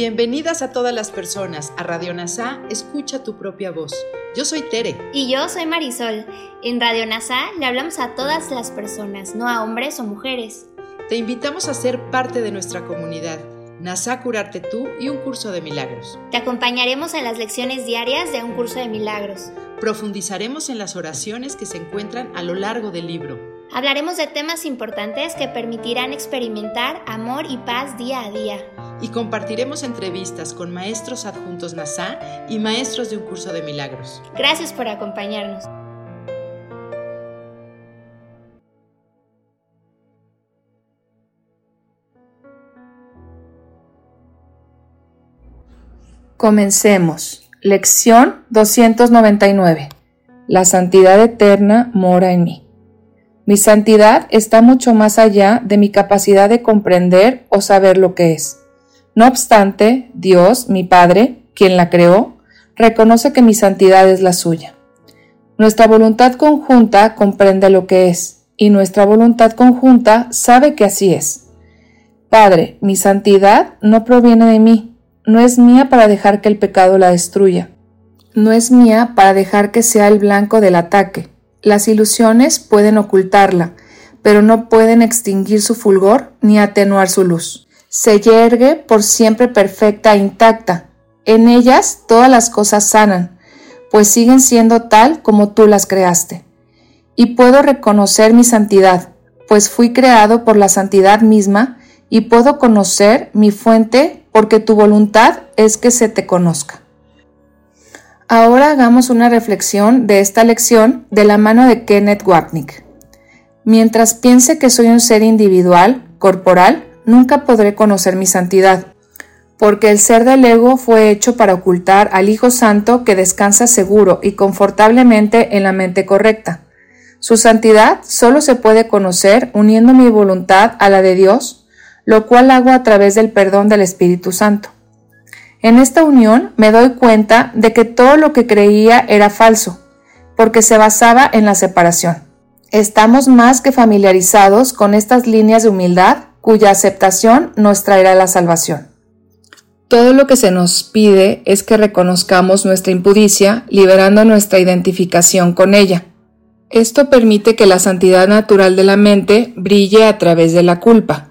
Bienvenidas a todas las personas a Radio NASA, escucha tu propia voz. Yo soy Tere. Y yo soy Marisol. En Radio NASA le hablamos a todas las personas, no a hombres o mujeres. Te invitamos a ser parte de nuestra comunidad. NASA Curarte Tú y un curso de milagros. Te acompañaremos en las lecciones diarias de un curso de milagros. Profundizaremos en las oraciones que se encuentran a lo largo del libro. Hablaremos de temas importantes que permitirán experimentar amor y paz día a día. Y compartiremos entrevistas con maestros adjuntos NASA y maestros de un curso de milagros. Gracias por acompañarnos. Comencemos. Lección 299. La santidad eterna mora en mí. Mi santidad está mucho más allá de mi capacidad de comprender o saber lo que es. No obstante, Dios, mi Padre, quien la creó, reconoce que mi santidad es la suya. Nuestra voluntad conjunta comprende lo que es, y nuestra voluntad conjunta sabe que así es. Padre, mi santidad no proviene de mí, no es mía para dejar que el pecado la destruya. No es mía para dejar que sea el blanco del ataque. Las ilusiones pueden ocultarla, pero no pueden extinguir su fulgor ni atenuar su luz. Se yergue por siempre perfecta e intacta. En ellas todas las cosas sanan, pues siguen siendo tal como tú las creaste. Y puedo reconocer mi santidad, pues fui creado por la santidad misma, y puedo conocer mi fuente porque tu voluntad es que se te conozca. Ahora hagamos una reflexión de esta lección de la mano de Kenneth Wapnick. Mientras piense que soy un ser individual, corporal, nunca podré conocer mi santidad, porque el ser del ego fue hecho para ocultar al Hijo Santo que descansa seguro y confortablemente en la mente correcta. Su santidad solo se puede conocer uniendo mi voluntad a la de Dios lo cual hago a través del perdón del Espíritu Santo. En esta unión me doy cuenta de que todo lo que creía era falso, porque se basaba en la separación. Estamos más que familiarizados con estas líneas de humildad cuya aceptación nos traerá la salvación. Todo lo que se nos pide es que reconozcamos nuestra impudicia, liberando nuestra identificación con ella. Esto permite que la santidad natural de la mente brille a través de la culpa.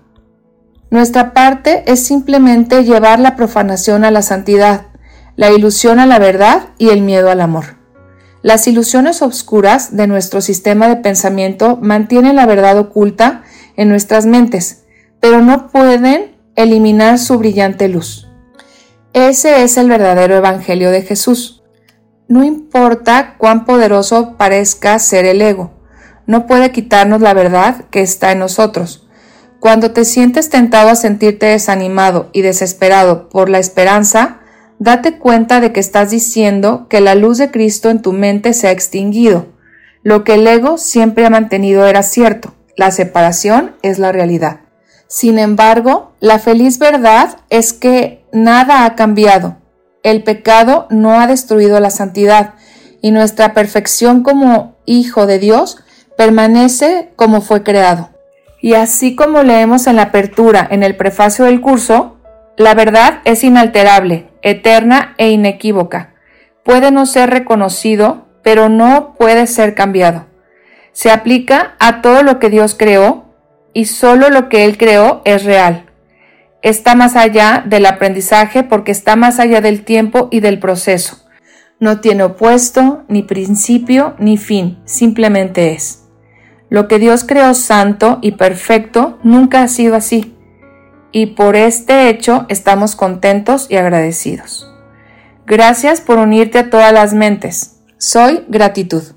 Nuestra parte es simplemente llevar la profanación a la santidad, la ilusión a la verdad y el miedo al amor. Las ilusiones obscuras de nuestro sistema de pensamiento mantienen la verdad oculta en nuestras mentes, pero no pueden eliminar su brillante luz. Ese es el verdadero Evangelio de Jesús. No importa cuán poderoso parezca ser el ego, no puede quitarnos la verdad que está en nosotros cuando te sientes tentado a sentirte desanimado y desesperado por la esperanza, date cuenta de que estás diciendo que la luz de Cristo en tu mente se ha extinguido. Lo que el ego siempre ha mantenido era cierto, la separación es la realidad. Sin embargo, la feliz verdad es que nada ha cambiado. El pecado no ha destruido la santidad y nuestra perfección como hijo de Dios permanece como fue creado. Y así como leemos en la apertura en el prefacio del curso, la verdad es inalterable, eterna e inequívoca. Puede no ser reconocido, pero no puede ser cambiado. Se aplica a todo lo que Dios creó y solo lo que Él creó es real. Está más allá del aprendizaje porque está más allá del tiempo y del proceso. No tiene opuesto, ni principio, ni fin, simplemente es. Lo que Dios creó santo y perfecto nunca ha sido así, y por este hecho estamos contentos y agradecidos. Gracias por unirte a todas las mentes. Soy gratitud.